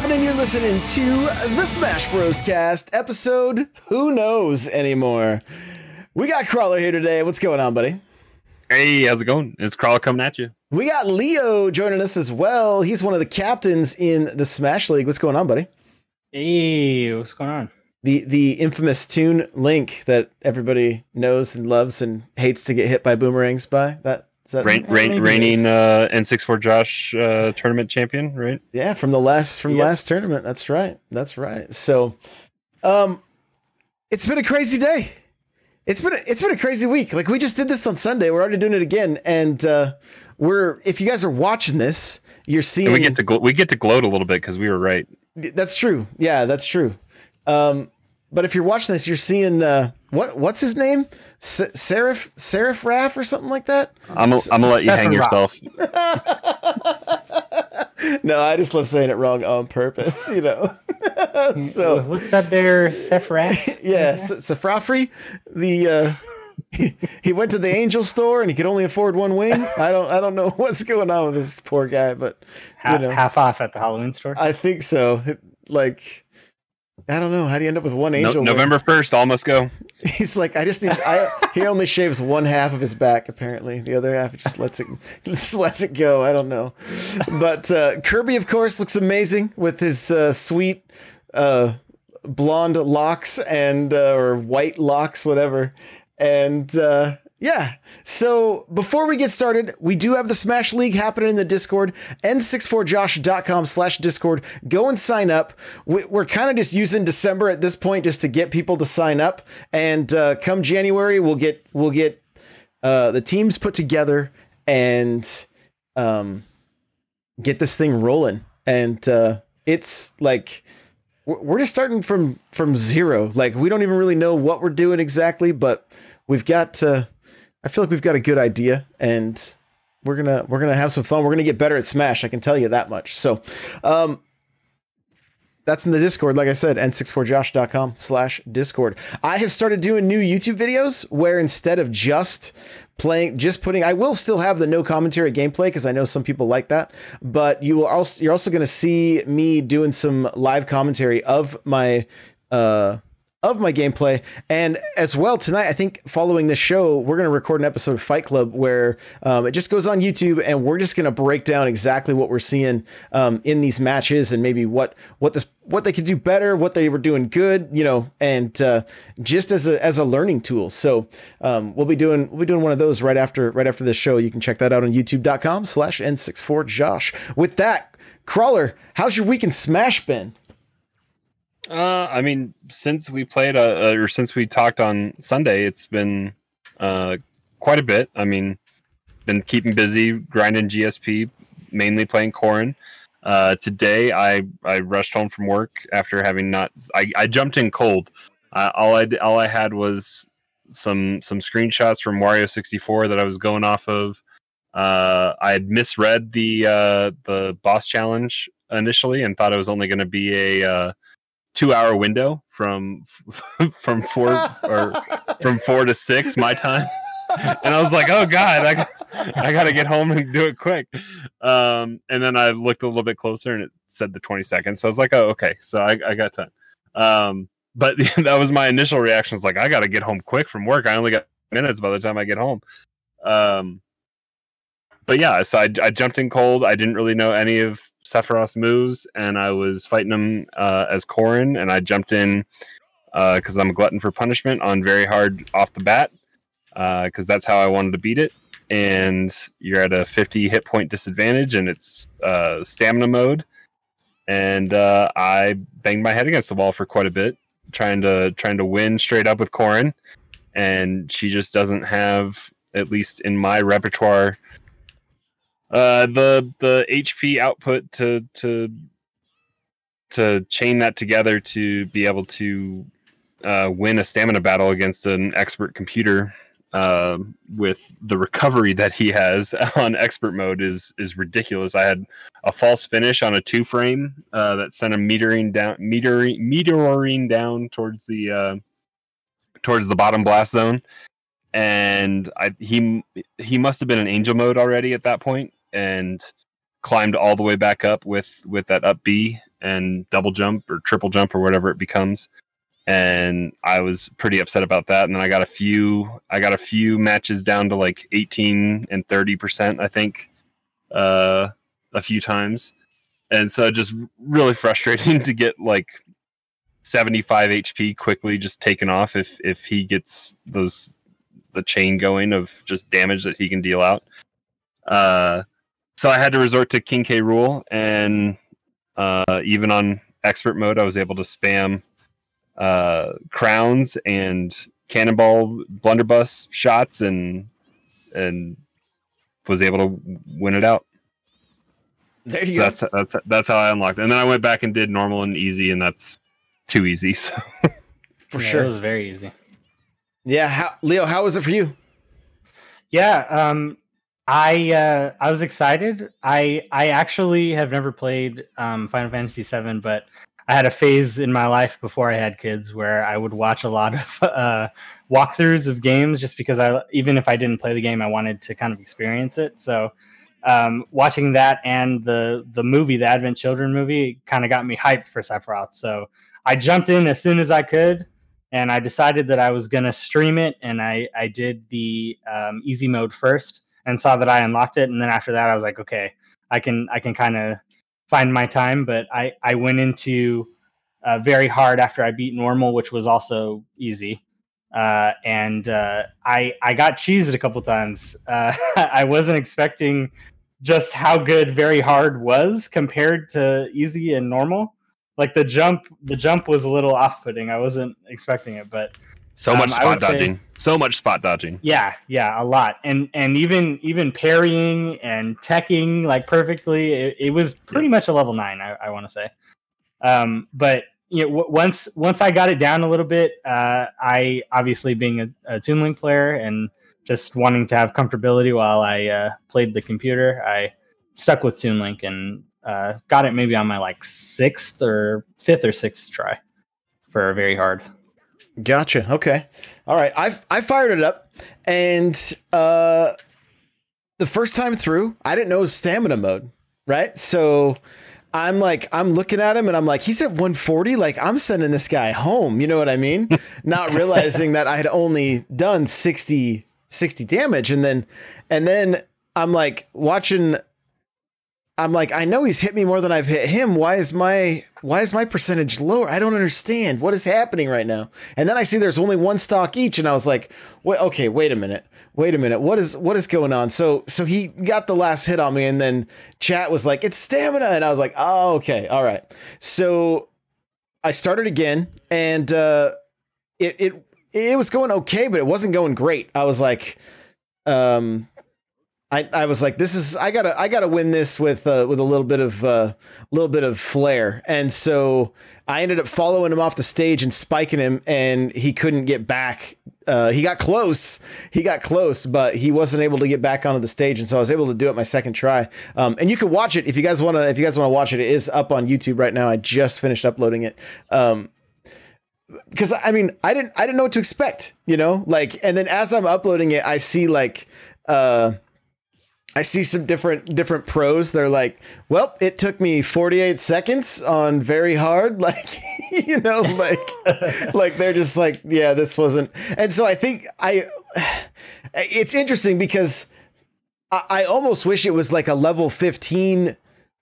happening? You're listening to the Smash Bros. Cast episode Who Knows Anymore. We got Crawler here today. What's going on, buddy? Hey, how's it going? It's Crawler coming at you. We got Leo joining us as well. He's one of the captains in the Smash League. What's going on, buddy? Hey, what's going on? The the infamous Toon Link that everybody knows and loves and hates to get hit by boomerangs by. That is that Rain, rain, reigning uh, N64 Josh uh, tournament champion, right? Yeah, from the last from Yep. last tournament. That's right. That's right. So, um, it's been a crazy day. It's been a, it's been a crazy week. Like we just did this on Sunday. We're already doing it again, and uh, we're if you guys are watching this, you're seeing. And we get to glo- we get to gloat a little bit because we were right. that's true. Yeah, that's true. Um, but if you're watching this, you're seeing uh, what what's his name? S- Seraph Seraph Raff or something like that. I'm gonna I'm gonna let you hang yourself. no, I just love saying it wrong on purpose. You know. so what's that there, Sephiroth? Yeah, S- the uh, he, he went to the angel store and he could only afford one wing. I don't I don't know what's going on with this poor guy, but half, know. half off at the Halloween store. I think so. It- Like I don't know how do you end up with one angel. wing? November first, all must go. He's like I just need. I he only shaves one half of his back. Apparently, the other half just lets it just lets it go. I don't know, but uh, Kirby, of course, looks amazing with his uh, sweet uh, blonde locks and uh, or white locks, whatever. And uh, yeah, so before we get started, we do have the Smash League happening in the Discord, n64josh.com slash Discord. Go and sign up. We- We're kind of just using December at this point just to get people to sign up. And uh, come January, we'll get we'll get uh, the teams put together and um, get this thing rolling. And uh, it's like we're just starting from from zero. Like we don't even really know what we're doing exactly, but we've got. Uh, I feel like we've got a good idea, and we're gonna we're gonna have some fun. We're gonna get better at Smash. I can tell you that much. So, um, that's in the Discord. Like I said, n64josh.com slash Discord. I have started doing new YouTube videos where instead of just playing, just putting, I will still have the no commentary gameplay because I know some people like that. But you will also, you're also to see me doing some live commentary of my, uh, of my gameplay. And as well, tonight, I think following this show, we're going to record an episode of Fight Club where um, it just goes on YouTube and we're just going to break down exactly what we're seeing um, in these matches and maybe what, what this, what they could do better, what they were doing good, you know, and uh, just as a, as a learning tool. So um, we'll be doing, we'll be doing one of those right after, right after this show. You can check that out on youtube.com slash N64Josh. With that, Crawler, how's your week in Smash been? Uh, I mean, since we played uh, uh, or since we talked on Sunday, it's been uh quite a bit. I mean, been keeping busy, grinding GSP, mainly playing Corrin. Uh, today I I rushed home from work after having not I, I jumped in cold. Uh, all I all I had was some some screenshots from Wario 64 that I was going off of. Uh, I had misread the uh, the boss challenge initially and thought it was only going to be a uh, two hour window from from four or from four to six my time. And i was like oh god i, got- I gotta get home and do it quick. Um and then i looked a little bit closer and it said the 20 seconds so i was like oh okay so i, I got time. Um but that was my initial reaction was like i gotta get home quick from work. I only got minutes by the time i get home. Um but yeah, so I, I jumped in cold. I didn't really know any of Sephiroth's moves, and I was fighting him uh, as Corrin, and I jumped in because I'm a glutton for punishment on very hard off the bat because that's how I wanted to beat it. And you're at a 50 hit point disadvantage, and it's uh, stamina mode. And uh, I banged my head against the wall for quite a bit, trying to trying to win straight up with Corrin, and she just doesn't have, at least in my repertoire, uh the the hp output to to to chain that together to be able to uh, win a stamina battle against an expert computer uh, with the recovery that he has on expert mode is is ridiculous. I had a false finish on a two frame uh, that sent him metering down, metering, meteoring down towards the uh, towards the bottom blast zone, and I he he must have been in angel mode already at that point, and climbed all the way back up with with that up B and double jump or triple jump or whatever it becomes. And I was pretty upset about that. And then I got a few I got a few matches down to like 18 and 30 percent, I think, uh, a few times. And so just really frustrating to get like 75 HP quickly just taken off if if he gets those the chain going of just damage that he can deal out. Uh, so I had to resort to King K Rool, and uh, even on expert mode, I was able to spam uh, crowns and cannonball blunderbuss shots, and and was able to win it out. There you So go. that's that's that's how I unlocked it. And then I went back and did normal and easy, and that's too easy. So For Yeah, sure. It was very easy. Yeah, how, Leo, how was it for you? Yeah, um, I uh, I was excited. I I actually have never played um, Final Fantasy VII, but I had a phase in my life before I had kids where I would watch a lot of uh, walkthroughs of games just because I even if I didn't play the game, I wanted to kind of experience it. So um, watching that and the the movie, the Advent Children movie, kind of got me hyped for Sephiroth. So I jumped in as soon as I could and I decided that I was going to stream it, and I I did the um, easy mode first, and saw that I unlocked it, and then after that I was like, okay, I can I can kind of find my time, but I I went into uh, very hard after I beat normal, which was also easy, uh, and uh, I I got cheesed a couple times. Uh, I wasn't expecting just how good very hard was compared to easy and normal. Like the jump the jump was a little off-putting. I wasn't expecting it but so Um, much I spot would say- dodging. So much spot dodging. yeah yeah a lot and and even even parrying and teching like perfectly it, it was pretty much a level nine i, I want to say um but you know w- once once i got it down a little bit uh i obviously being a, a toon link player and just wanting to have comfortability while i uh, played the computer i stuck with toon link and uh, got it maybe on my like sixth or fifth or sixth try for a very hard Gotcha. Okay. All right. I I fired it up, and uh, the first time through, I didn't know was stamina mode. Right. So I'm like, I'm looking at him, and I'm like, he's at 140. Like I'm sending this guy home. You know what I mean? Not realizing that I had only done 60 60 damage, and then and then I'm like watching. I'm like, I know he's hit me more than I've hit him. Why is my why is my percentage lower? I don't understand. What is happening right now? And then I see there's only one stock each, and I was like, wait, okay, wait a minute. Wait a minute. What is what is going on? So so he got the last hit on me, and then chat was like, it's stamina. And I was like, oh, okay, all right. So I started again, and uh it it it was going okay, but it wasn't going great. I was like, um I, I was like, this is I gotta I gotta win this with uh, with a little bit of uh, little bit of flair, and so I ended up following him off the stage and spiking him, and he couldn't get back. Uh, he got close, he got close, but he wasn't able to get back onto the stage, and so I was able to do it my second try. Um, and you can watch it if you guys want to. If you guys want to watch it, it is up on YouTube right now. I just finished uploading it. Um, because I mean, I didn't I didn't know what to expect, you know? Like and then as I'm uploading it, I see like uh I see some different different pros. They're like, "Well, it took me 48 seconds on very hard." Like, you know, like like they're just like, "Yeah, this wasn't." And so I think I it's interesting because I, I almost wish it was like a level 15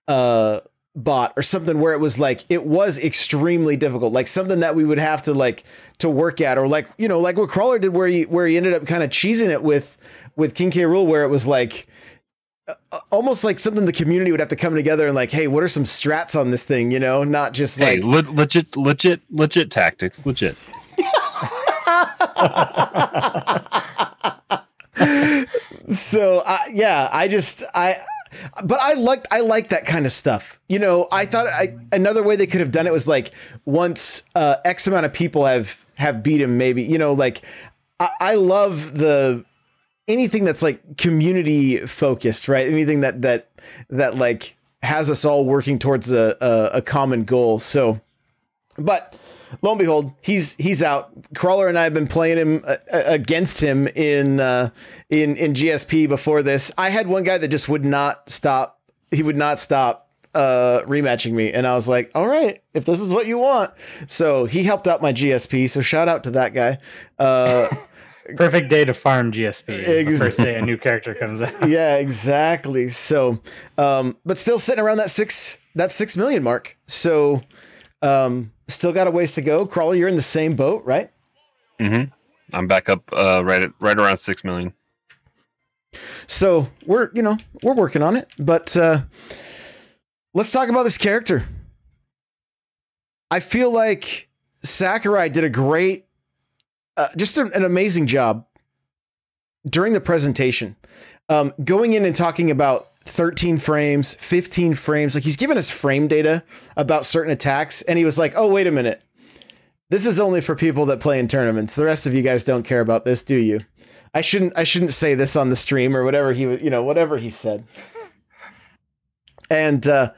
uh bot or something where it was like it was extremely difficult like something that we would have to like to work at or like you know like what crawler did where he where he ended up kind of cheesing it with with king k rool where it was like almost like something the community would have to come together and like hey what are some strats on this thing you know not just Hey, like le- legit, legit, legit tactics. Legit. so uh, yeah i just i but i liked i like that kind of stuff you know i thought I, another way they could have done it was like once uh, x amount of people have have beat him maybe you know like i, I love the anything that's like community focused right anything that that that like has us all working towards a, a, a common goal so but lo and behold, he's he's out. Crawler and I have been playing him uh, uh, against him in uh, in in GSP before this. I had one guy that just would not stop. He would not stop uh, rematching me, and I was like, all right, if this is what you want. So he helped out my GSP. So shout out to that guy. Uh, Perfect day to farm GSP. Ex- the first day a new character comes out. yeah, exactly. So, um, but still sitting around that six that six million mark. So, um, still got a ways to go. Crawler, you're in the same boat, right? Mm-hmm. I'm back up uh, right at right around six million. So we're you know we're working on it, but uh, let's talk about this character. I feel like Sakurai did a great, uh, just an, an amazing job during the presentation, um, going in and talking about 13 frames, 15 frames. Like he's given us frame data about certain attacks, and he was like, "Oh, wait a minute." This is only for people that play in tournaments. The rest of you guys don't care about this, do you? I shouldn't I shouldn't say this on the stream or whatever he you know, whatever he said. And uh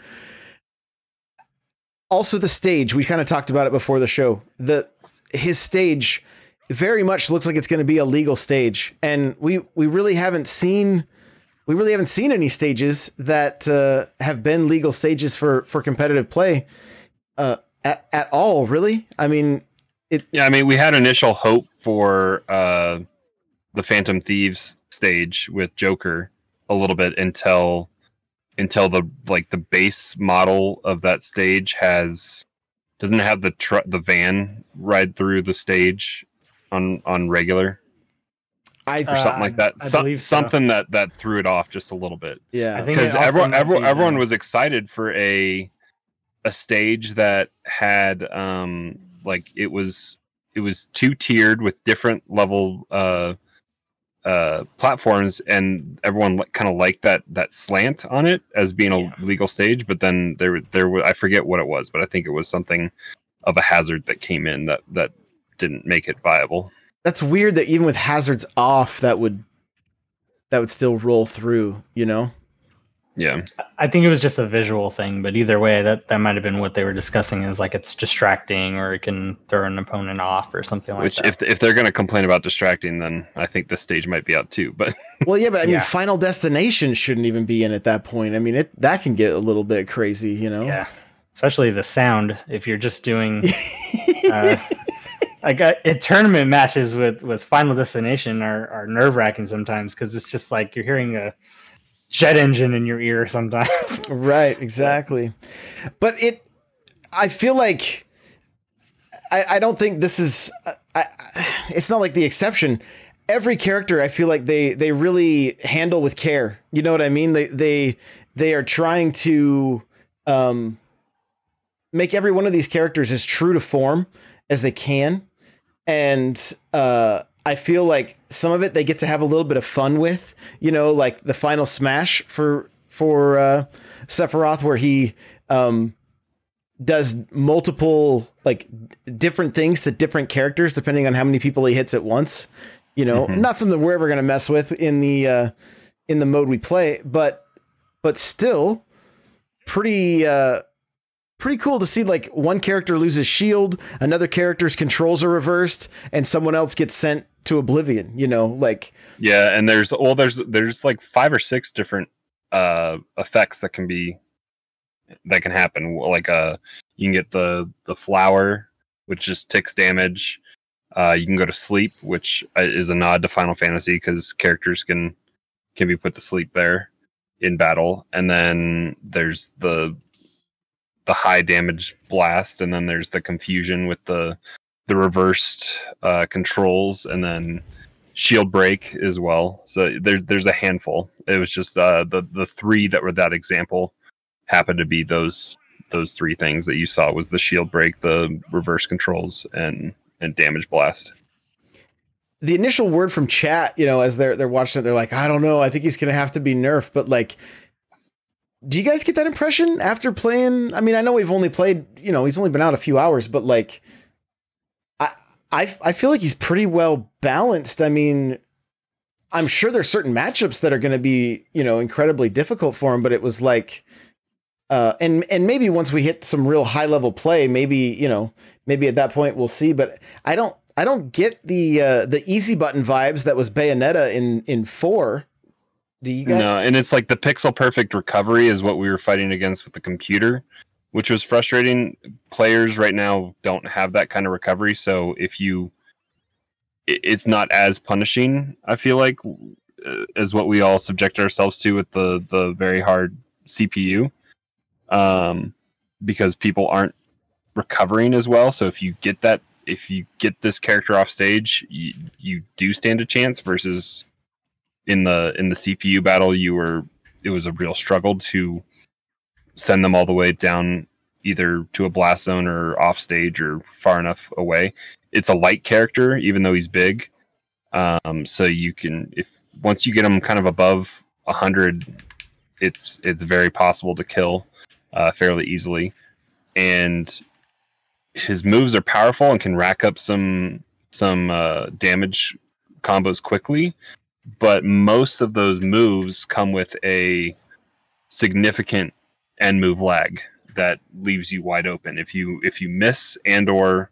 also the stage, we kind of talked about it before the show. The his stage very much looks like it's going to be a legal stage and we we really haven't seen we really haven't seen any stages that uh, have been legal stages for for competitive play uh, at at all. Really, I mean, it. Yeah, I mean, we had initial hope for uh, the Phantom Thieves stage with Joker a little bit until until the like the base model of that stage has doesn't have the tr- the van ride through the stage on on regular I or something Uh, like that. I Some- believe so. something that that threw it off just a little bit yeah. Because everyone everyone, be, everyone was excited for a a stage that had um like it was it was two tiered with different level uh uh platforms and everyone kind of liked that that slant on it as being a Yeah. legal stage but then there there was I forget what it was but I think it was something of a hazard that came in that that didn't make it viable that's weird that even with hazards off that would that would still roll through you know yeah I think it was just a visual thing, but either way, that that might have been what they were discussing. Is like it's distracting, or it can throw an opponent off, or something like which that. if if they're going to complain about distracting then I think this stage might be out too but well yeah but i mean Yeah. final destination shouldn't even be in at that point i mean it that can get a little bit crazy you know yeah, especially the sound. If you're just doing uh, like uh, in tournament matches with with Final Destination are are nerve wracking sometimes because it's just like you're hearing a jet engine in your ear sometimes. right exactly. But it i feel like i i don't think this is I, I it's not like the exception. Every character i feel like they they really handle with care. You know what i mean? They they they are trying to um make every one of these characters as true to form as they can and uh I feel like some of it they get to have a little bit of fun with, you know, like the final smash for for uh Sephiroth where he um does multiple like different things to different characters depending on how many people he hits at once. You know, Mhm. not something we're ever going to mess with in the uh in the mode we play, but but still pretty uh pretty cool to see like one character loses shield, another character's controls are reversed, and someone else gets sent to oblivion. You know, like Yeah, and there's well, there's there's like five or six different uh effects that can be that can happen. Like uh, you can get the the flower, which just ticks damage. Uh, you can go to sleep, which uh, is a nod to Final Fantasy because characters can can be put to sleep there in battle. And then there's the the high damage blast, and then there's the confusion with the the reversed uh, controls, and then shield break as well. So there's there's a handful. It was just uh, the the three that were that example happened to be those those three things that you saw was the shield break, the reverse controls, and and damage blast. the initial word from chat, you know, as they're they're watching it, they're like, I don't know, I think he's gonna have to be nerfed. But like, do you guys get that impression after playing? I mean, I know we've only played, you know, he's only been out a few hours, but like, I I I feel like he's pretty well balanced. I mean, I'm sure there's certain matchups that are going to be, you know, incredibly difficult for him, but it was like. Uh, and and maybe once we hit some real high level play, maybe you know, maybe at that point we'll see. But I don't I don't get the uh, the easy button vibes that was Bayonetta in in four. Do you guys? No, and it's like the pixel perfect recovery is what we were fighting against with the computer, which was frustrating. Players right now don't have that kind of recovery, so if you, it's not as punishing. I feel like uh, as what we all subject ourselves to with the the very hard CPU, um, because people aren't recovering as well. So if you get that, if you get this character off stage, you, you do stand a chance versus in the in the CPU battle, you were it was a real struggle to send them all the way down either to a blast zone or off stage or far enough away. It's a light character, even though he's big. Um, so you can if once you get him kind of above hundred, it's it's very possible to kill uh, fairly easily, and his moves are powerful and can rack up some some uh, damage combos quickly but most of those moves come with a significant end move lag that leaves you wide open. If you if you miss and or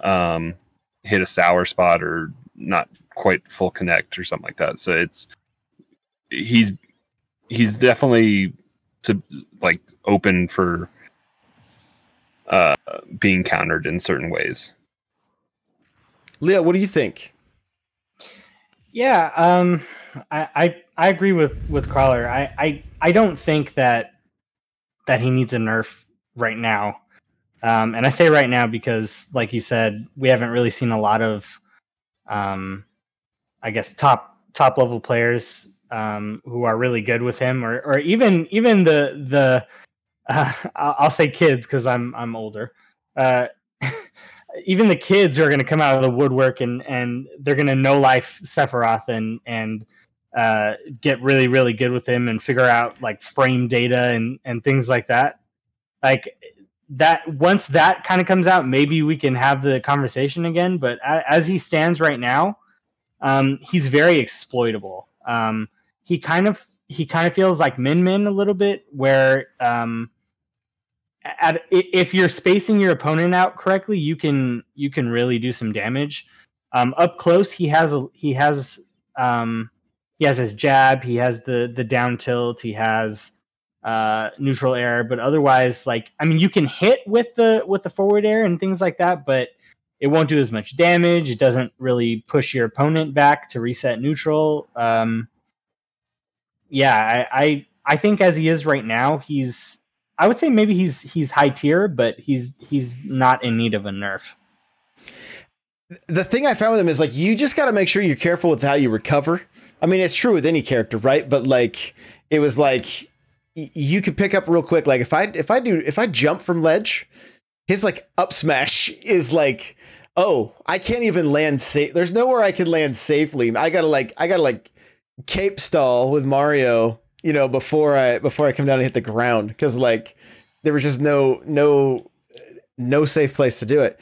um, hit a sour spot or not quite full connect or something like that. So it's he's he's definitely to like open for uh being countered in certain ways. Leo, what do you think? Yeah, um, I, I I agree with with Crawler. I, I I don't think that that he needs a nerf right now. Um, and I say right now because, like you said, we haven't really seen a lot of, um, I guess top top level players um, who are really good with him, or or even even the the uh, I'll say kids because I'm I'm older. Uh, even the kids are going to come out of the woodwork and and they're going to know life Sephiroth and and uh, get really really good with him and figure out like frame data and and things like that. Like that once that kind of comes out, maybe we can have the conversation again. But as he stands right now, um, he's very exploitable. Um, he kind of he kind of feels like Min Min a little bit, where um, at, if you're spacing your opponent out correctly, you can you can really do some damage. Um, up close, he has a he has um, he has his jab, he has the the down tilt, he has uh, neutral air, but otherwise, like I mean, you can hit with the with the forward air and things like that, but it won't do as much damage. It doesn't really push your opponent back to reset neutral. Um, yeah, I, I I think as he is right now, he's I would say maybe he's he's high tier, but he's he's not in need of a nerf. the thing I found with him is like you just got to make sure you're careful with how you recover. I mean, it's true with any character, right? But like it was like you could pick up real quick. Like if I if I do if I jump from ledge, his like up smash is like oh I can't even land safe. There's nowhere I can land safely. I gotta like I gotta like cape stall with Mario, you know, before I before I come down and hit the ground because like there was just no no no safe place to do it.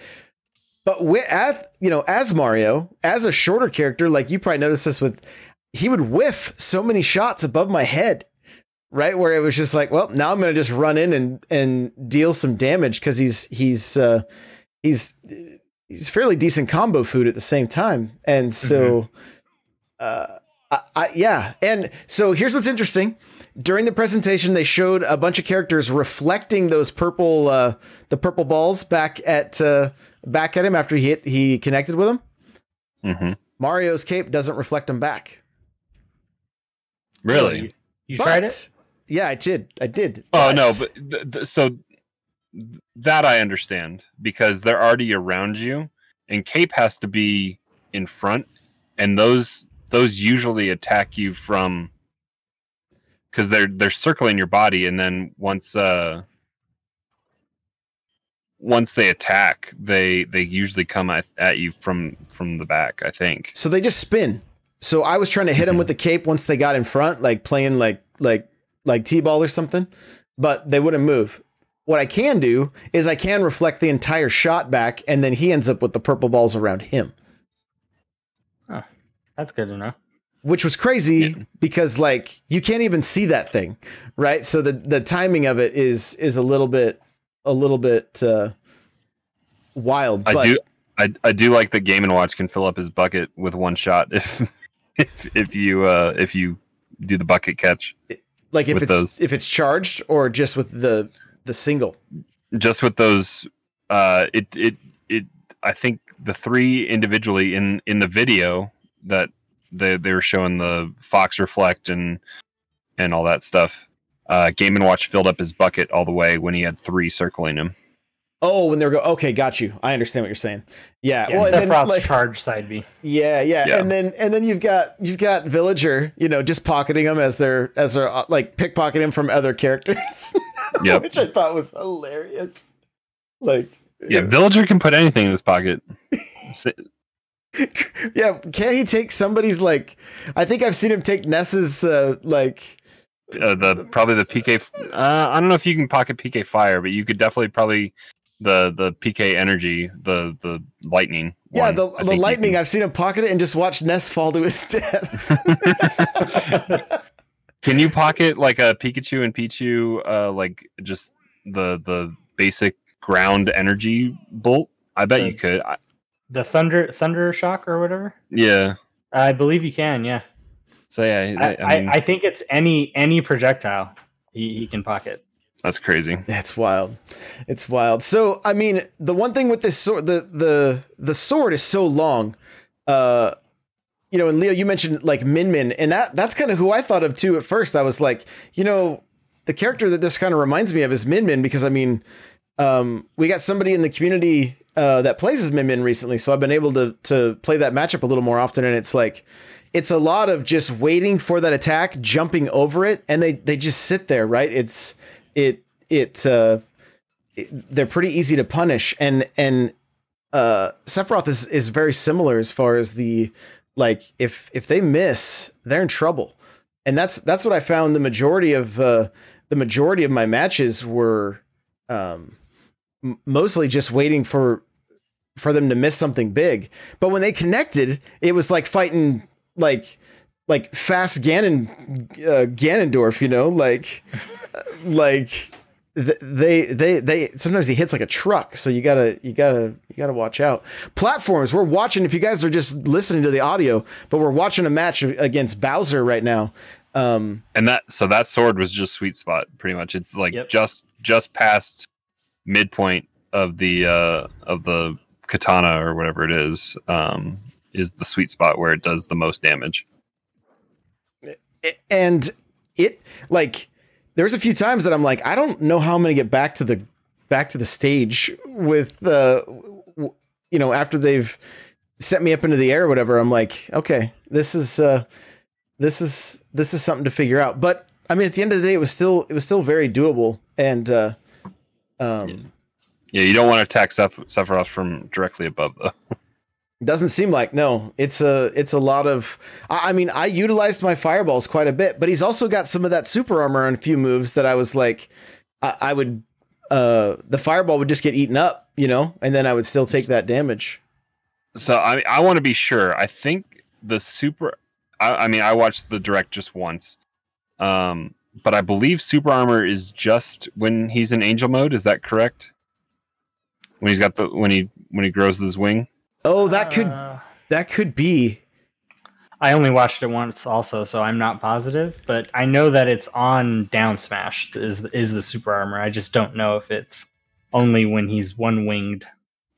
But with, as you know, as Mario, as a shorter character, like you probably noticed this with, he would whiff so many shots above my head, right? Where it was just like, well, now I'm gonna just run in and and deal some damage because he's he's uh, he's he's fairly decent combo food at the same time, and so, uh, I, I, yeah, and so here's what's interesting. During the presentation, they showed a bunch of characters reflecting those purple, uh, the purple balls back at uh, back at him after he hit, he connected with him. hmm Mario's cape doesn't reflect him back. really You, you tried it? Yeah, I did. I did. Oh no, but th- th- so that I understand because they're already around you, and Cape has to be in front, and those those usually attack you from because they're they're circling your body, and then once uh once they attack, they they usually come at, at you from from the back. I think. so they just spin. So I was trying to hit him with the cape once they got in front, like playing like like like t-ball or something, but they wouldn't move. What I can do is I can reflect the entire shot back, and then he ends up with the purple balls around him, That's good to know. which was crazy because like you can't even see that thing, right? So the the timing of it is is a little bit a little bit uh, wild. I but- do I, I do like that Game and Watch can fill up his bucket with one shot if if if you uh if you do the bucket catch. Like if With it's those. if it's charged or just with the the single. Just with those, uh, it it it. I think the three individually in in the video that they they were showing the Fox Reflect and and all that stuff. Uh, Game and Watch filled up his bucket all the way when he had three circling him. Oh, when they were go. Okay, got you. I understand what you're saying. Yeah. Yeah, well, and then, like- charge side B. Yeah, yeah, Yeah. and then and then you've got you've got Villager, you know, just pocketing them as they're as they're uh, like pickpocketing him from other characters, Yep. which I thought was hilarious. Like, Yeah, Villager can put anything in his pocket. S- yeah, can he take somebody's like? I think I've seen him take Ness's uh, like. uh, the probably the PK. Uh, I don't know if you can pocket PK Fire, but you could definitely probably the the PK Energy, the the lightning. Yeah, one, the, I the lightning. can- I've seen him pocket it and just watch Ness fall to his death. Can you pocket like a Pikachu and Pichu, uh, like just the the basic ground energy bolt? I bet The- you could. I, The thunder thunder shock or whatever. yeah. I believe you can. Yeah, So yeah, I, I, I, I mean I think it's any any projectile he, he can pocket. that's crazy. That's wild. It's wild. So I mean, the one thing with this sword, the the the sword is so long. Uh, you know, and Leo, you mentioned like Min Min, and that that's kind of who I thought of too at first. I was like, you know, the character that this kind of reminds me of is Min Min because I mean, um, we got somebody in the community uh, that plays as Min Min recently, so I've been able to to play that matchup a little more often, and it's like. It's a lot of just waiting for that attack, jumping over it, and they they just sit there, right? It's it it uh it- they're pretty easy to punish and and uh Sephiroth is is very similar as far as the like if if they miss they're in trouble and that's that's what I found the majority of uh the majority of my matches were um mostly just waiting for for them to miss something big but when they connected it was like fighting like like fast Ganon uh, Ganondorf you know like like th- they they they sometimes he hits like a truck so you gotta you gotta you gotta watch out platforms we're watching if you guys are just listening to the audio but we're watching a match against bowser right now um And that so that sword was just sweet spot pretty much. It's like Yep. just just past midpoint of the uh of the katana or whatever it is um is the sweet spot where it does the most damage. and it like there's a few times that i'm like i don't know how i'm gonna get back to the back to the stage with uh w- you know after they've sent me up into the air or whatever i'm like okay this is uh this is this is something to figure out but i mean at the end of the day it was still it was still very doable and uh um Yeah, you don't want to attack Seph- Sephiroth from directly above though. Doesn't seem like no. It's a it's a lot of. I, I mean, I utilized my fireballs quite a bit, but he's also got some of that super armor on a few moves that I was like, I, I would, uh, the fireball would just get eaten up, you know, and then I would still take that damage. So I I want to be sure. I think the super. I, I mean, I watched the direct just once, um, but I believe super armor is just when he's in angel mode. Is that correct? When he's got the when he when he grows his wing. Oh, that could Uh, that could be. I only watched it once, also, so I'm not positive. But I know that it's on Down Smash is is the super armor. I just don't know if it's only when he's one winged.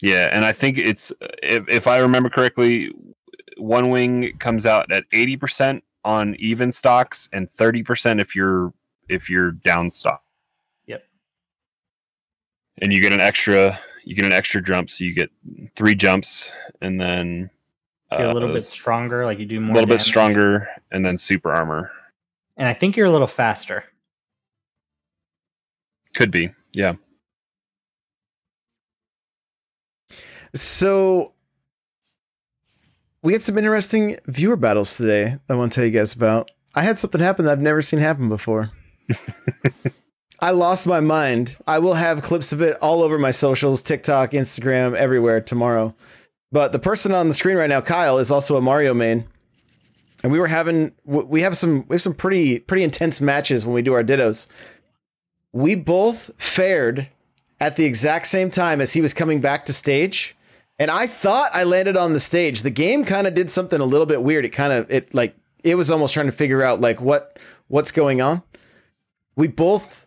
Yeah, and I think it's if if I remember correctly, one wing comes out at eighty percent on even stocks and thirty percent if you're if you're down stock. Yep. And you get an extra you get an extra jump, so you get three jumps and then Get a little uh, bit stronger, like you do more. a more. little bit stronger, and then super armor. and I think you're a little faster. Could be, yeah. So we had some interesting viewer battles today. I want to tell you guys about. I had something happen that I've never seen happen before. I lost my mind. I will have clips of it all over my socials, TikTok, Instagram, everywhere tomorrow. But the person on the screen right now, Kyle, is also a Mario main. And we were having we have some we have some pretty pretty intense matches when we do our dittos. We both fared at the exact same time as he was coming back to stage. And I thought I landed on the stage. The game kind of did something a little bit weird. It kind of it like it was almost trying to figure out like what what's going on. We both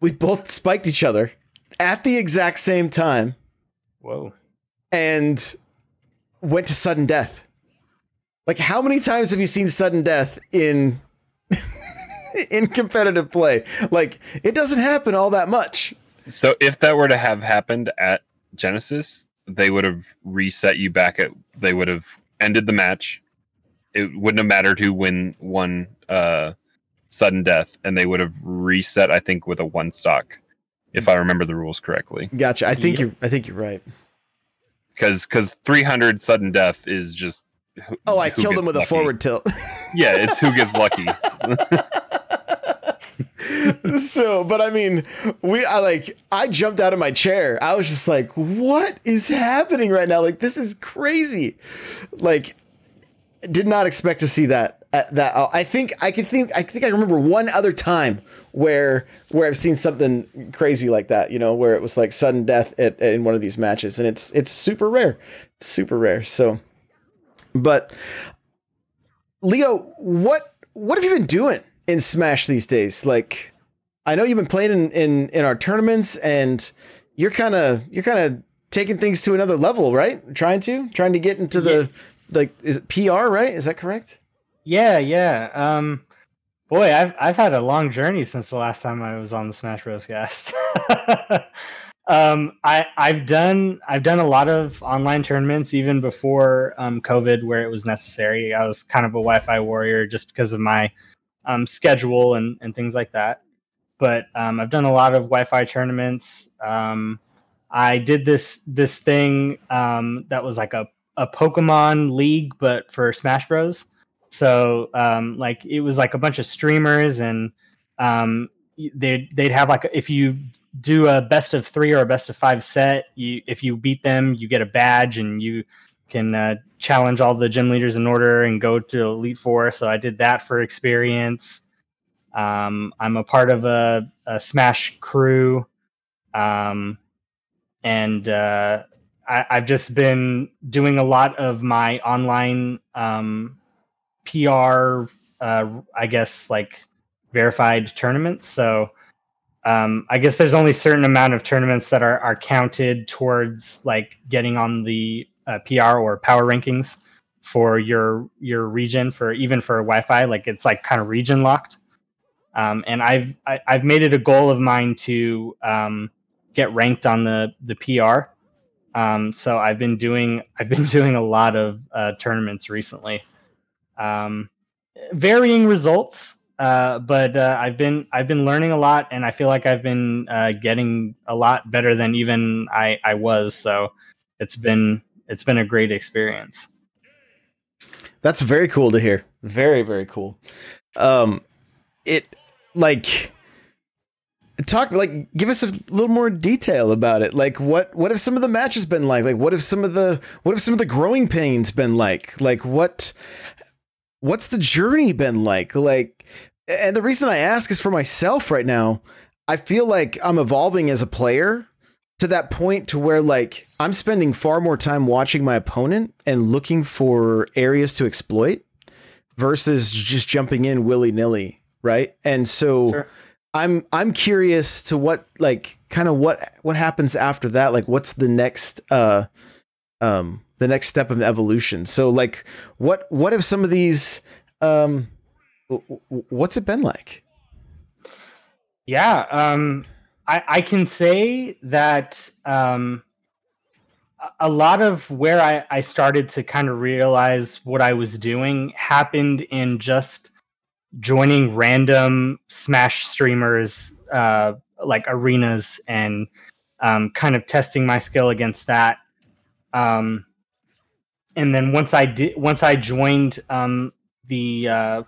we both spiked each other at the exact same time Whoa. and went to sudden death. Like how many times have you seen sudden death in in competitive play? Like it doesn't happen all that much. So if that were to have happened at Genesis, they would have reset you back at. They would have ended the match. It wouldn't have mattered who win one uh, sudden death, and they would have reset. I think with a one stock, if I remember the rules correctly. Gotcha. I think Yep. you're I think you're right. Because because three hundred sudden death is just. who- Oh, I killed him with a forward tilt. Yeah, it's who gets lucky. so, but I mean, we I like I jumped out of my chair. I was just like, "What is happening right now? Like this is crazy." Like did not expect to see that at that uh, I think I can think I think I remember one other time where where I've seen something crazy like that, you know, where it was like sudden death at, in one of these matches and it's it's super rare. It's super rare. So but Leo, what what have you been doing in Smash these days? Like, I know you've been playing in in, in our tournaments, and you're kind of you're kind of taking things to another level, right? Trying to trying to get into the like is it PR, right? Is that correct? Yeah, yeah. Um, boy, I've I've had a long journey since the last time I was on the Smash Bros. cast. um, I I've done I've done a lot of online tournaments even before um, COVID, where it was necessary. I was kind of a Wi-Fi warrior just because of my um, schedule and and things like that. But um, I've done a lot of Wi-Fi tournaments. Um, I did this this thing um, that was like a a Pokemon League, but for Smash Bros. So um, like it was like a bunch of streamers, and um, they'd they'd have like if you do a best of three or a best of five set, you if you beat them, you get a badge, and you can uh, challenge all the gym leaders in order and go to Elite Four. So I did that for experience. Um, I'm a part of a, a Smash crew, um, and uh, I, I've just been doing a lot of my online um, PR, uh, I guess, like verified tournaments. So um, I guess there's only certain amount of tournaments that are, are counted towards like getting on the uh, PR or power rankings for your your region for even for Wi-Fi. Like it's like kind of region locked. Um, and I've I, I've made it a goal of mine to um, get ranked on the the PR. Um, so I've been doing I've been doing a lot of uh, tournaments recently, um, varying results. Uh, but uh, I've been I've been learning a lot, and I feel like I've been uh, getting a lot better than even I, I was. So it's been it's been a great experience. That's very cool to hear. Very very cool. Um, it like talk like give us a little more detail about it like what what have some of the matches been like like what have some of the what have some of the growing pains been like like what what's the journey been like like and the reason i ask is for myself right now i feel like i'm evolving as a player to that point to where like i'm spending far more time watching my opponent and looking for areas to exploit versus just jumping in willy-nilly right and so Sure. I'm I'm curious to what like kind of what what happens after that. Like what's the next uh um the next step of evolution. So like what what have some of these um what's it been like? Yeah, um, I, I can say that um, a lot of where I, I started to kind of realize what I was doing happened in just joining random Smash streamers, uh, like arenas, and um, kind of testing my skill against that. Um, and then once I did, once I joined um, the uh,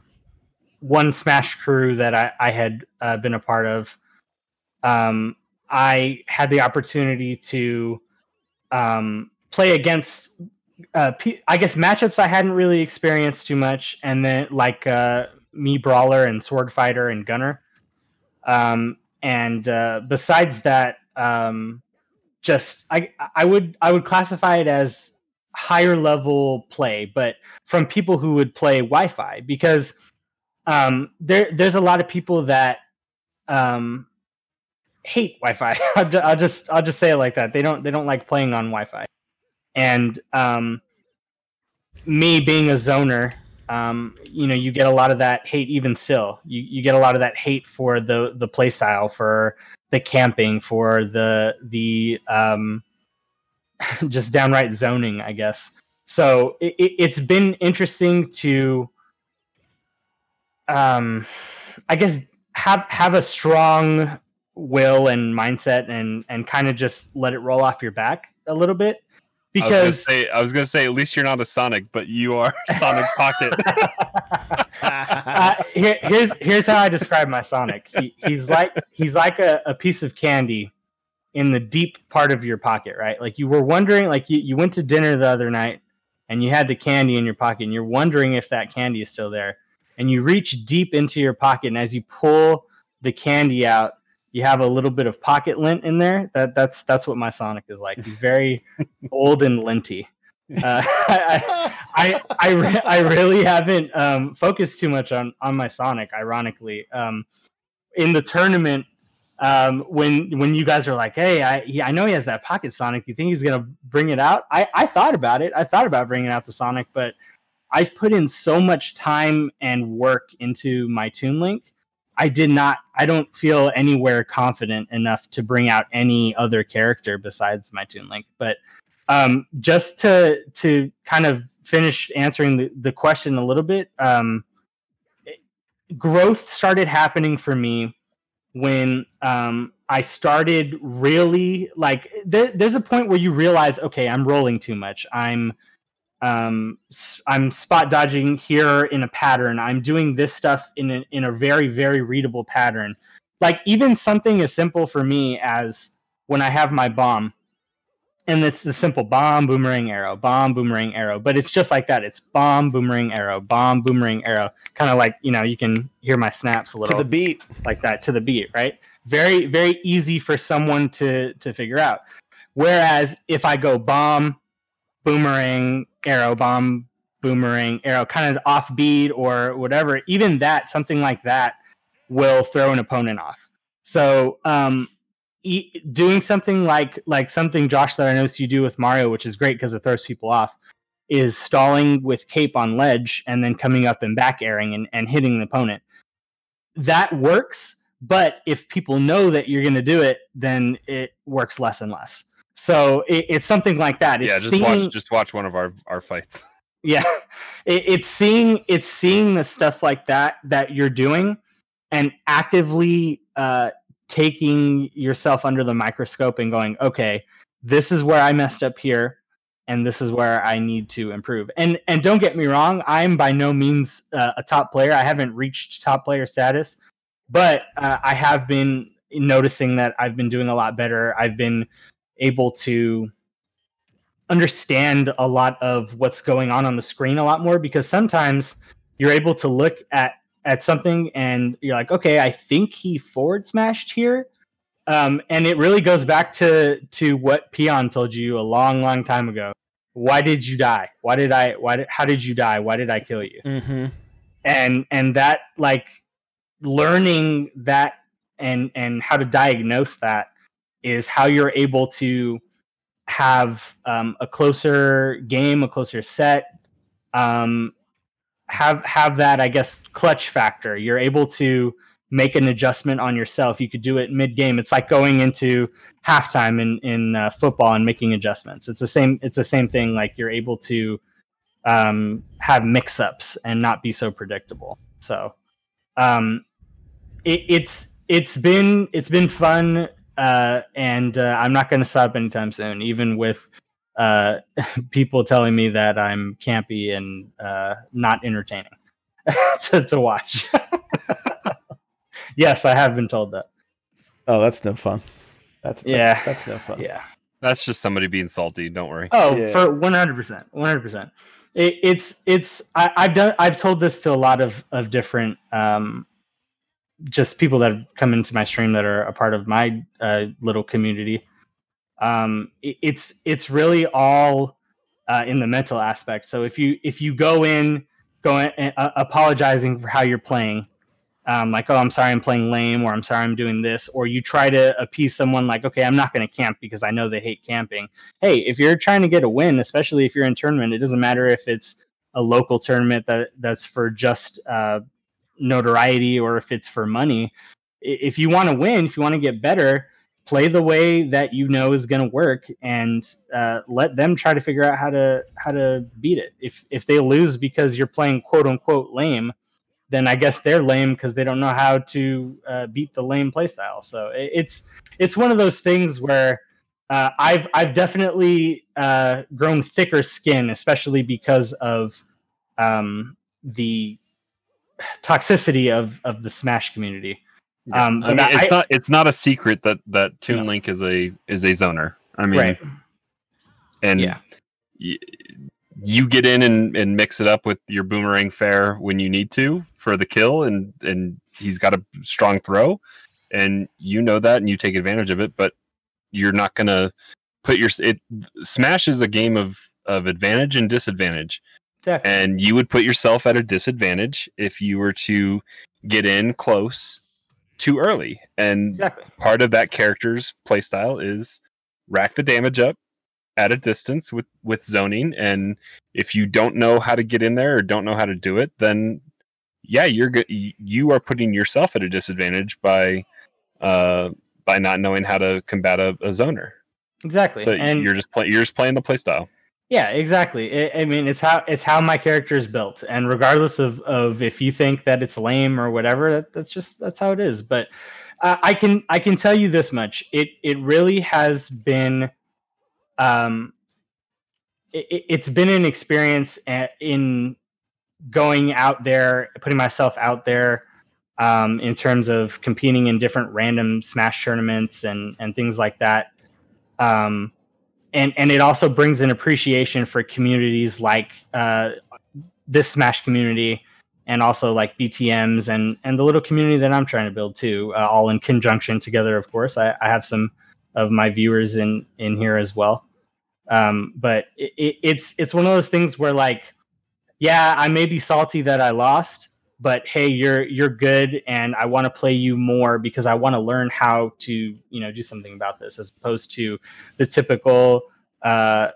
one Smash crew that I, I had uh, been a part of, um, I had the opportunity to um, play against, uh, P- I guess, matchups I hadn't really experienced too much, and then like uh, Mii, Brawler, and Sword Fighter and Gunner. Um, and uh, besides that, um, just I I would I would classify it as higher level play, but from people who would play Wi-Fi because um, there there's a lot of people that um, hate Wi-Fi. I'll, just I'll just say it like that. They don't they don't like playing on Wi-Fi, and um, me being a zoner, um, you know, you get a lot of that hate. Even still, you you get a lot of that hate for the the play style, for the camping, for the the um, just downright zoning, I guess. So it, it's been interesting to, um, I guess have have a strong will and mindset and and kind of just let it roll off your back a little bit because I was, say, I was gonna say at least you're not a Sonic, but you are Sonic Pocket. uh, here, here's here's how I describe my Sonic. He, he's like he's like a, a piece of candy in the deep part of your pocket, right? Like you were wondering, like you, you went to dinner the other night and you had the candy in your pocket and you're wondering if that candy is still there. And you reach deep into your pocket and as you pull the candy out, you have a little bit of pocket lint in there. That that's that's what my Sonic is like. He's very old and linty. Uh, I I I, re- I, really haven't um, focused too much on on my Sonic. Ironically, um, in the tournament, um, when when you guys are like, "Hey, I he, I know he has that pocket Sonic. You think he's gonna bring it out?" I I thought about it. I thought about bringing out the Sonic, but I've put in so much time and work into my Toon Link I did not. I don't feel anywhere confident enough to bring out any other character besides my Toon Link. But um, just to to kind of finish answering the, the question a little bit, um, growth started happening for me when um, I started really like. There, there's a point where you realize, okay, I'm rolling too much. I'm um, I'm spot dodging here in a pattern. I'm doing this stuff in a, in a very very readable pattern. Like even something as simple for me as when I have my bomb, and it's the simple bomb boomerang arrow, bomb boomerang arrow. But it's just like that. It's bomb boomerang arrow, bomb boomerang arrow. Kind of like you know you can hear my snaps a little to the beat like that to the beat, right? Very very easy for someone to to figure out. Whereas if I go bomb boomerang arrow bomb boomerang arrow kind of offbeat or whatever even that something like that will throw an opponent off. So um e- doing something like like something josh that i noticed you do with mario which is great because it throws people off is stalling with cape on ledge and then coming up and back airing and, and hitting the opponent. That works but if people know that you're going to do it then it works less and less so it, it's something like that. It's yeah, just seeing, watch just watch one of our our fights. Yeah, it, it's seeing it's seeing the stuff like that that you're doing, and actively uh, taking yourself under the microscope and going, okay, this is where I messed up here, and this is where I need to improve. And and don't get me wrong, I'm by no means uh, a top player. I haven't reached top player status, but uh, I have been noticing that I've been doing a lot better. I've been able to understand a lot of what's going on on the screen a lot more because sometimes you're able to look at at something and you're like okay i think he forward smashed here. Um, and it really goes back to to what peon told you a long long time ago. Why did you die? Why did i why did how did you die? Why did i kill you? Mm-hmm. and and that like learning that and and how to diagnose that is how you're able to have um, a closer game, a closer set, um, have have that I guess clutch factor. You're able to make an adjustment on yourself. You could do it mid game. It's like going into halftime in in uh, football and making adjustments. It's the same. It's the same thing. Like you're able to um, have mix ups and not be so predictable. So um, it, it's it's been it's been fun uh, and uh, I'm not going to stop anytime soon, even with uh, people telling me that I'm campy and uh, not entertaining to, to watch. yes, I have been told that. Oh, that's no fun. That's, that's yeah, that's no fun. Yeah, that's just somebody being salty. Don't worry. Oh, Yeah. for 100, percent 100. percent It's it's I, I've done I've told this to a lot of of different um just people that have come into my stream that are a part of my uh, little community. Um, it, it's it's really all uh, in the mental aspect. So if you if you go in going uh, apologizing for how you're playing, um, like oh I'm sorry I'm playing lame or I'm sorry I'm doing this, or you try to appease someone like okay I'm not going to camp because I know they hate camping. Hey, if you're trying to get a win, especially if you're in tournament, it doesn't matter if it's a local tournament that that's for just uh, notoriety or if it's for money. If you want to win, if you want to get better, play the way that you know is going to work and uh, let them try to figure out how to how to beat it if if they lose because you're playing quote unquote lame then i guess they're lame because they don't know how to uh, beat the lame playstyle so it's it's one of those things where uh, I've I've definitely uh, grown thicker skin, especially because of um, the toxicity of of the Smash community. Yeah. Um, I mean, it's I, not it's not a secret that that Toon Link is a is a zoner. I mean, right. and yeah, y- you get in and, and mix it up with your boomerang fair when you need to for the kill, and and he's got a strong throw, and you know that, and you take advantage of it. But you're not gonna put your it. Smash is a game of of advantage and disadvantage. And you would put yourself at a disadvantage if you were to get in close too early. And exactly. part of that character's playstyle is rack the damage up at a distance with with zoning. And if you don't know how to get in there or don't know how to do it then yeah you're good you are putting yourself at a disadvantage by uh by not knowing how to combat a, a zoner. Exactly. So and you're just playing you're just playing the playstyle yeah, exactly. I mean, it's how it's how my character is built, and regardless of of if you think that it's lame or whatever, that, that's just that's how it is. But uh, I can I can tell you this much: it it really has been, um, it, it's been an experience in going out there, putting myself out there, um, in terms of competing in different random Smash tournaments and and things like that. Um, and and it also brings an appreciation for communities like uh, this Smash community, and also like BTMs and and the little community that I'm trying to build too, uh, all in conjunction together. Of course, I, I, have some of my viewers in in here as well. Um, but it, it, it's it's one of those things where like, yeah, I may be salty that I lost, but hey you're you're good and i want to play you more because i want to learn how to you know do something about this as opposed to the typical uh,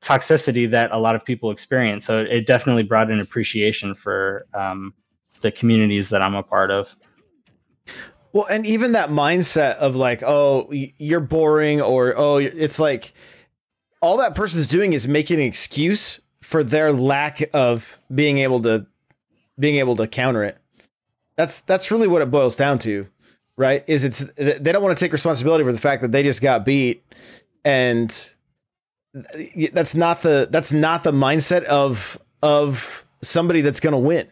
toxicity that a lot of people experience. So it definitely brought an appreciation for um, the communities that i'm a part of. Well and even that mindset of like oh you're boring or oh it's like all that person's doing is making an excuse for their lack of being able to being able to counter it. That's that's really what it boils down to, right? Is it's they don't want to take responsibility for the fact that they just got beat, and that's not the that's not the mindset of of somebody that's going to win.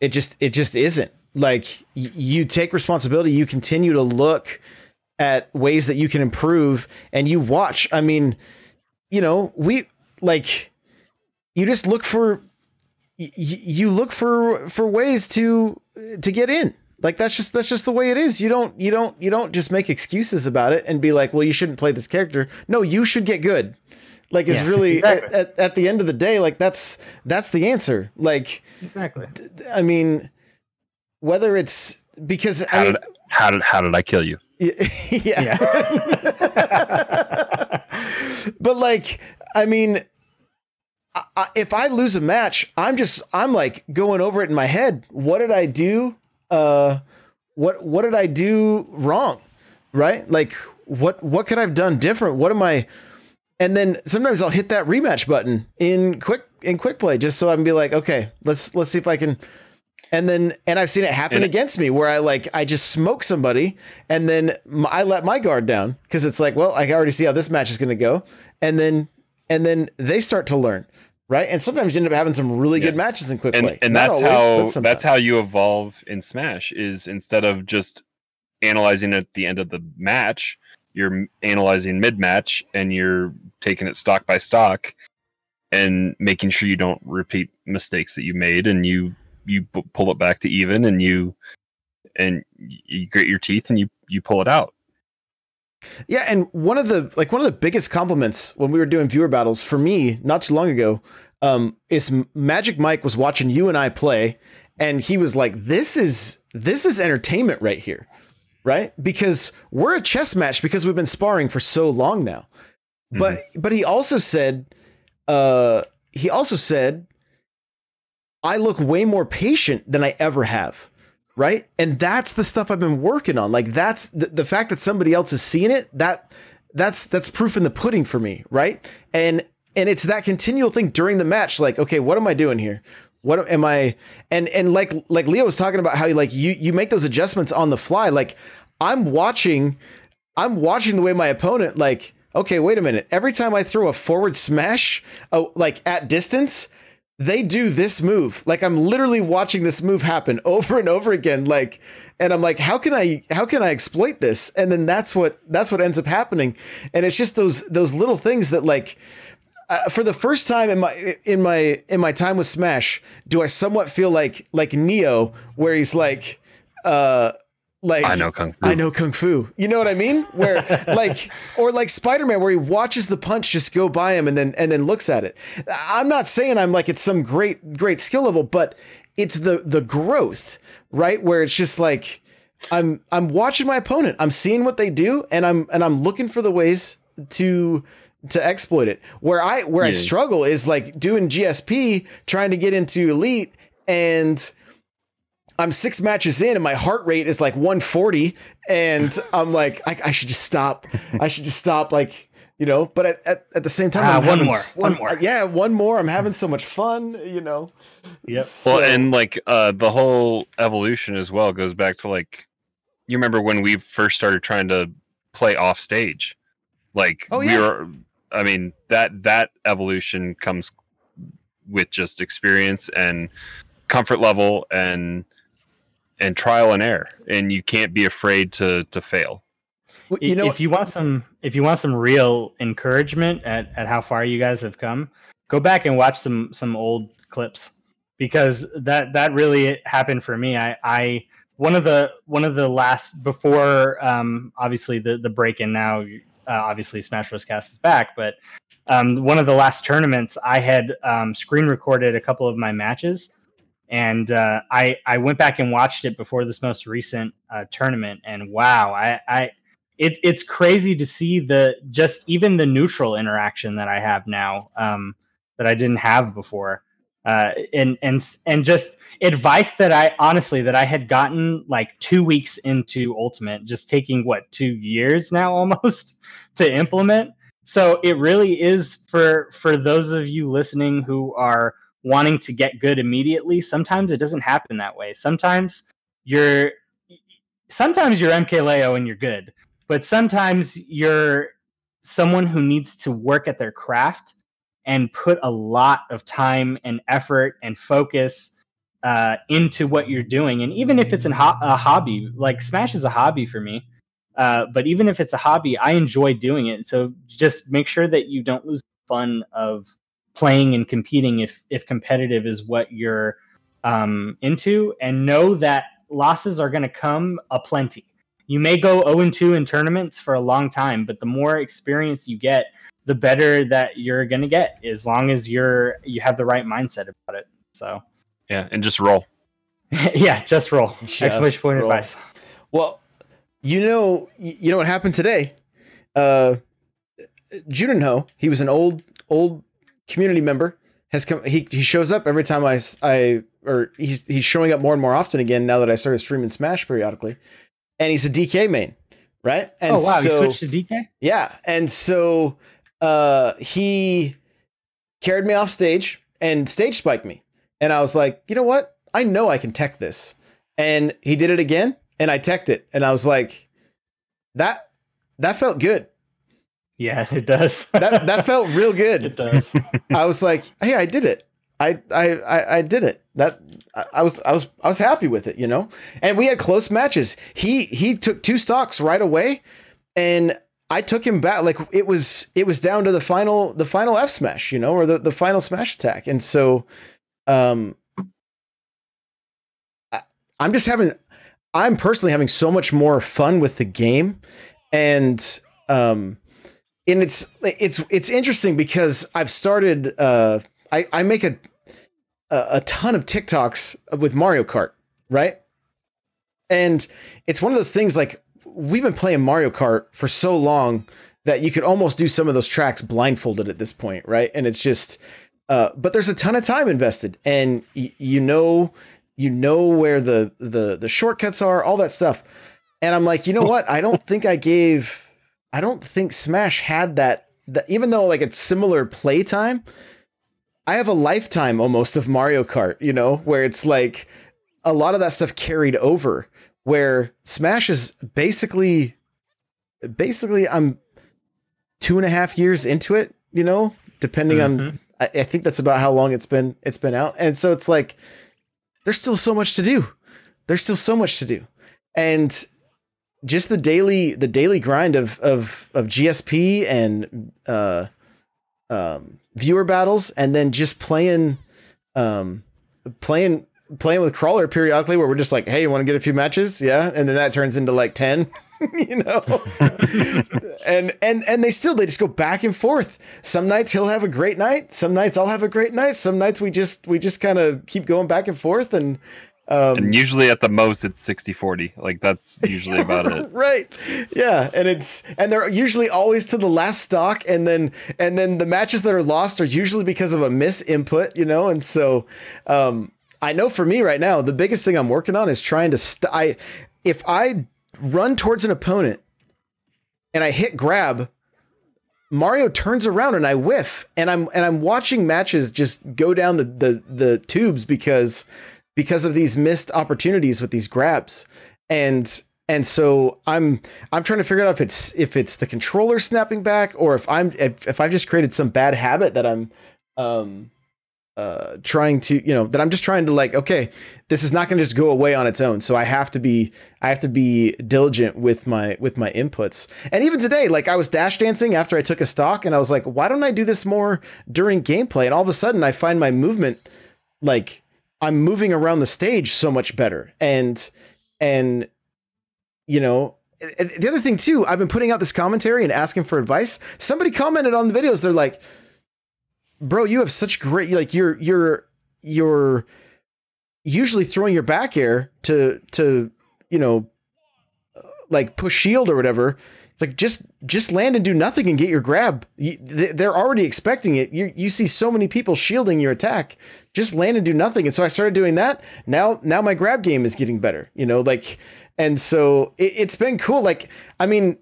It just it just isn't. Like you take responsibility, you continue to look at ways that you can improve and you watch. I mean, you know, we like you just look for you look for for ways to to get in. Like that's just that's just the way it is. You don't you don't you don't just make excuses about it and be like well you shouldn't play this character. No you should get good. Like it's yeah, really exactly. at, at, at, the end of the day like that's that's the answer. Like exactly. i mean whether it's because how I mean, did how did how did i kill you? Yeah, yeah. but like i mean I, if I lose a match, I'm just I'm like going over it in my head. What did I do? Uh, what what did I do wrong? Right? Like what what could I've done different? What am I? And then sometimes I'll hit that rematch button in quick in quick play just so I can be like, okay, let's let's see if I can. And then and I've seen it happen and against me where I like I just smoke somebody and then I let my guard down because it's like, well, I already see how this match is going to go, and then and then they start to learn right? And sometimes you end up having some really yeah. good matches in quick and, play. And Not that's always, how that's how you evolve in Smash. Is instead of just analyzing at the end of the match, you're analyzing mid match and you're taking it stock by stock and making sure you don't repeat mistakes that you made and you you pull it back to even and you and you grit your teeth and you you pull it out Yeah, and one of the like one of the biggest compliments when we were doing viewer battles for me not too long ago um, is Magic Mike was watching you and I play, and he was like, "This is this is entertainment right here, right? Because we're a chess match because we've been sparring for so long now." Mm-hmm. But but he also said, uh, he also said, "I look way more patient than I ever have." Right? And that's the stuff I've been working on. Like that's the, the fact that somebody else is seeing it. That that's that's proof in the pudding for me, right? And and it's that continual thing during the match. Like, okay, what am I doing here? What am I? And and like like Leo was talking about how you like you you make those adjustments on the fly. Like I'm watching, I'm watching the way my opponent like. Okay, wait a minute. Every time I throw a forward smash, oh, like at distance, they do this move. Like I'm literally watching this move happen over and over again. Like, and I'm like, how can I, how can I exploit this? And then that's what, that's what ends up happening. And it's just those, those little things that like, uh, for the first time in my in my in my time with Smash, do I somewhat feel like like Neo, where he's like, uh, like I know kung fu. I know kung fu. You know what I mean? Where like or like Spider-Man where he watches the punch just go by him and then and then looks at it. I'm not saying I'm like it's some great great skill level, but it's the the growth, right? Where it's just like I'm I'm watching my opponent. I'm seeing what they do and I'm and I'm looking for the ways to to exploit it. Where I where yeah. I struggle is like doing GSP trying to get into elite and I'm six matches in and my heart rate is like 140 and I'm like I, I should just stop. I should just stop like you know but at, at, at the same time uh, one more one more. yeah one more. I'm having so much fun you know? Yep. So, well and like uh the whole evolution as well goes back to like you remember when we first started trying to play off stage? Like oh, yeah. we were i mean that that evolution comes with just experience and comfort level and and trial and error, and you can't be afraid to to fail. You know, if you want some, if you want some real encouragement at, at how far you guys have come, go back and watch some some old clips because that that really happened for me. I I one of the one of the last before um obviously the the break in now uh, obviously Smash Bros Cast is back, but um one of the last tournaments I had um screen recorded a couple of my matches and uh, I I went back and watched it before this most recent uh, tournament, and wow, I I it, it's crazy to see the just even the neutral interaction that I have now um, that I didn't have before, uh, and and and just advice that I honestly that I had gotten like two weeks into Ultimate, just taking what two years now almost to implement. So it really is for for those of you listening who are wanting to get good immediately. Sometimes it doesn't happen that way. Sometimes you're sometimes you're MKLeo and you're good, but sometimes you're someone who needs to work at their craft and put a lot of time and effort and focus uh, into what you're doing. And even if it's ho- a hobby, like Smash is a hobby for me. Uh, but even if it's a hobby, I enjoy doing it. So just make sure that you don't lose fun of playing and competing if if competitive is what you're um, into, and know that losses are going to come aplenty. You may go 0 2 in tournaments for a long time, but the more experience you get, the better that you're going to get, as long as you're you have the right mindset about it. So, yeah, and just roll. yeah, just roll. Just Exclamation point roll. advice. Well, you know, you know what happened today. Uh, Juninho, he was an old old community member has come he, he shows up every time I I or he's he's showing up more and more often again now that I started streaming Smash periodically. And he's a DK main, right? And oh wow, so, he switched to DK? Yeah. And so uh he carried me off stage and stage spiked me. And I was like, you know what? I know I can tech this. And he did it again and I teched it. And I was like, that that felt good. Yeah, it does. that that felt real good. It does. I was like, hey, I did it. I I I, I did it. That I, I was I was I was happy with it, you know. And we had close matches. He he took two stocks right away, and I took him back. Like it was it was down to the final the final F smash, you know, or the the final smash attack. And so, um, I, I'm just having I'm personally having so much more fun with the game, and um, and it's it's it's interesting because I've started. Uh, I I make a a, a ton of TikToks with Mario Kart, right? And it's one of those things like we've been playing Mario Kart for so long that you could almost do some of those tracks blindfolded at this point, right? And it's just, uh, but there's a ton of time invested, and y- you know, you know where the the the shortcuts are, all that stuff. And I'm like, you know what? I don't think I gave, I don't think Smash had that. That even though like it's similar playtime, I have a lifetime almost of Mario Kart. You know, where it's like a lot of that stuff carried over. Where Smash is basically, basically, I'm two and a half years into it. You know, depending on Mhm. I, I think that's about how long it's been it's been out. And so it's like there's still so much to do. There's still so much to do. And just the daily the daily grind of of of GSP and uh um viewer battles and then just playing um playing playing with crawler periodically where we're just like hey you want to get a few matches? Yeah. And then that turns into like 10 you know? And and and they still they just go back and forth. Some nights he'll have a great night some nights i'll have a great night some nights we just we just kind of keep going back and forth and um and usually at the most it's 60 40 like that's usually about it. Right. Yeah and it's and they're usually always to the last stock and then and then the matches that are lost are usually because of a miss input you know and so um i know for me right now the biggest thing i'm working on is trying to st- i if i run towards an opponent and i hit grab Mario turns around and I whiff and I'm and I'm watching matches just go down the the the tubes because because of these missed opportunities with these grabs. And and so I'm I'm trying to figure out if it's if it's the controller snapping back or if I'm if, if I've just created some bad habit that I'm um uh trying to you know that I'm just trying to like okay this is not going to just go away on its own. So I have to be I have to be diligent with my with my inputs. And even today like I was dash dancing after I took a stock and I was like why don't I do this more during gameplay? And all of a sudden I find my movement like I'm moving around the stage so much better. And and you know, the other thing too, I've been putting out this commentary and asking for advice. Somebody commented on the videos. They're like, "Bro, you have such great like you're you're you're usually throwing your back air to to you know like push shield or whatever." It's like just just land and do nothing and get your grab. You, they- they're already expecting it. You you see so many people shielding your attack. Just land and do nothing. And so I started doing that. Now now my grab game is getting better. You know, like and so it, it's been cool. Like I mean,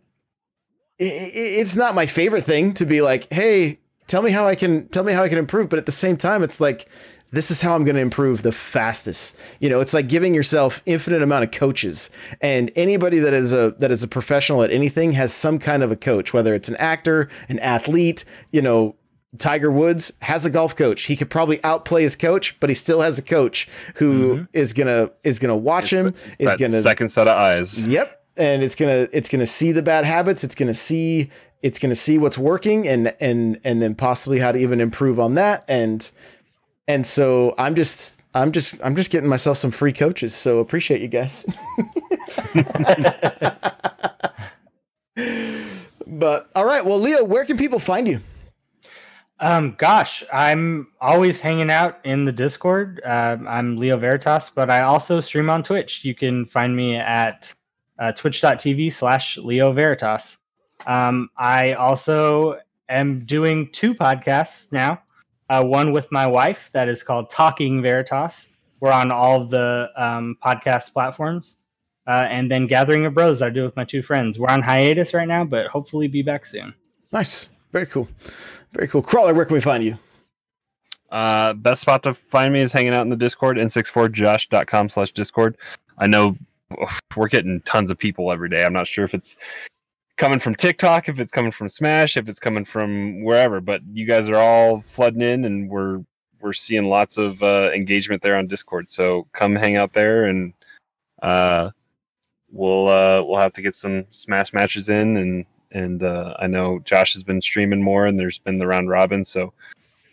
i i it's not my favorite thing to be like, hey, tell me how I can tell me how I can improve. But at the same time, it's like this is how I'm going to improve the fastest. You know, it's like giving yourself infinite amount of coaches, and anybody that is a that is a professional at anything has some kind of a coach, whether it's an actor, an athlete, you know. Tiger Woods has a golf coach. He could probably outplay his coach, but he still has a coach who mm-hmm. is gonna is gonna watch him. Is gonna second set of eyes Yep. And it's gonna it's gonna see the bad habits. It's gonna see it's gonna see what's working and and and then possibly how to even improve on that. And and so I'm just I'm just I'm just getting myself some free coaches. So appreciate you guys. but all right, well, Leo, where can people find you? Um, gosh, I'm always hanging out in the Discord. Um I'm Leo Veritas, but I also stream on Twitch. You can find me at uh, twitch.tv slash Leo Veritas. Um, I also am doing two podcasts now. Uh, one with my wife that is called Talking Veritas. We're on all of the um, podcast platforms. Uh, and then Gathering of Bros that I do with my two friends. We're on hiatus right now, but hopefully be back soon. Nice. Very cool. Very cool. Crawler, where can we find you? Uh, best spot to find me is hanging out in the Discord, n64josh.com slash Discord. I know we're getting tons of people every day. I'm not sure if it's coming from TikTok, if it's coming from Smash, if it's coming from wherever, but you guys are all flooding in and we're we're seeing lots of uh, engagement there on Discord. So come hang out there and uh, we'll uh, we'll have to get some Smash matches in and and uh, I know Josh has been streaming more and there's been the round robin, so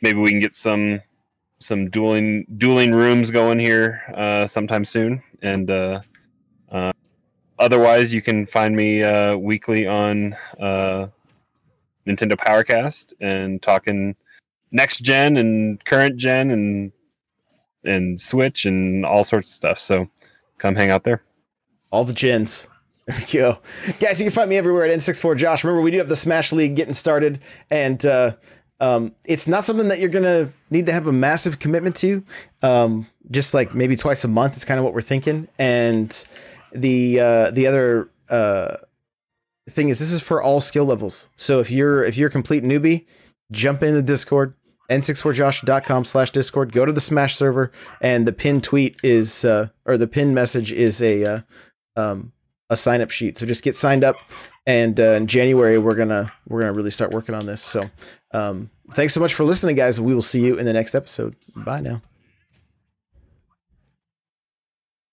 maybe we can get some some dueling dueling rooms going here uh, sometime soon. And uh, otherwise, you can find me uh, weekly on uh, Nintendo Powercast and talking next gen and current gen and and Switch and all sorts of stuff. So come hang out there. All the gens. There we go. Guys, you can find me everywhere at N64 Josh. Remember, we do have the Smash League getting started, and uh, um, it's not something that you're going to need to have a massive commitment to. Um, just like maybe twice a month is kind of what we're thinking. And the uh, the other uh, thing is, this is for all skill levels. So if you're if you're a complete newbie, jump in the Discord, n64josh.com slash discord. Go to the smash server and the pin tweet is uh, or the pin message is a uh, um, a sign up sheet. So just get signed up and uh, in january we're gonna we're gonna really start working on this. So um, thanks so much for listening guys. We will see you in the next episode. Bye now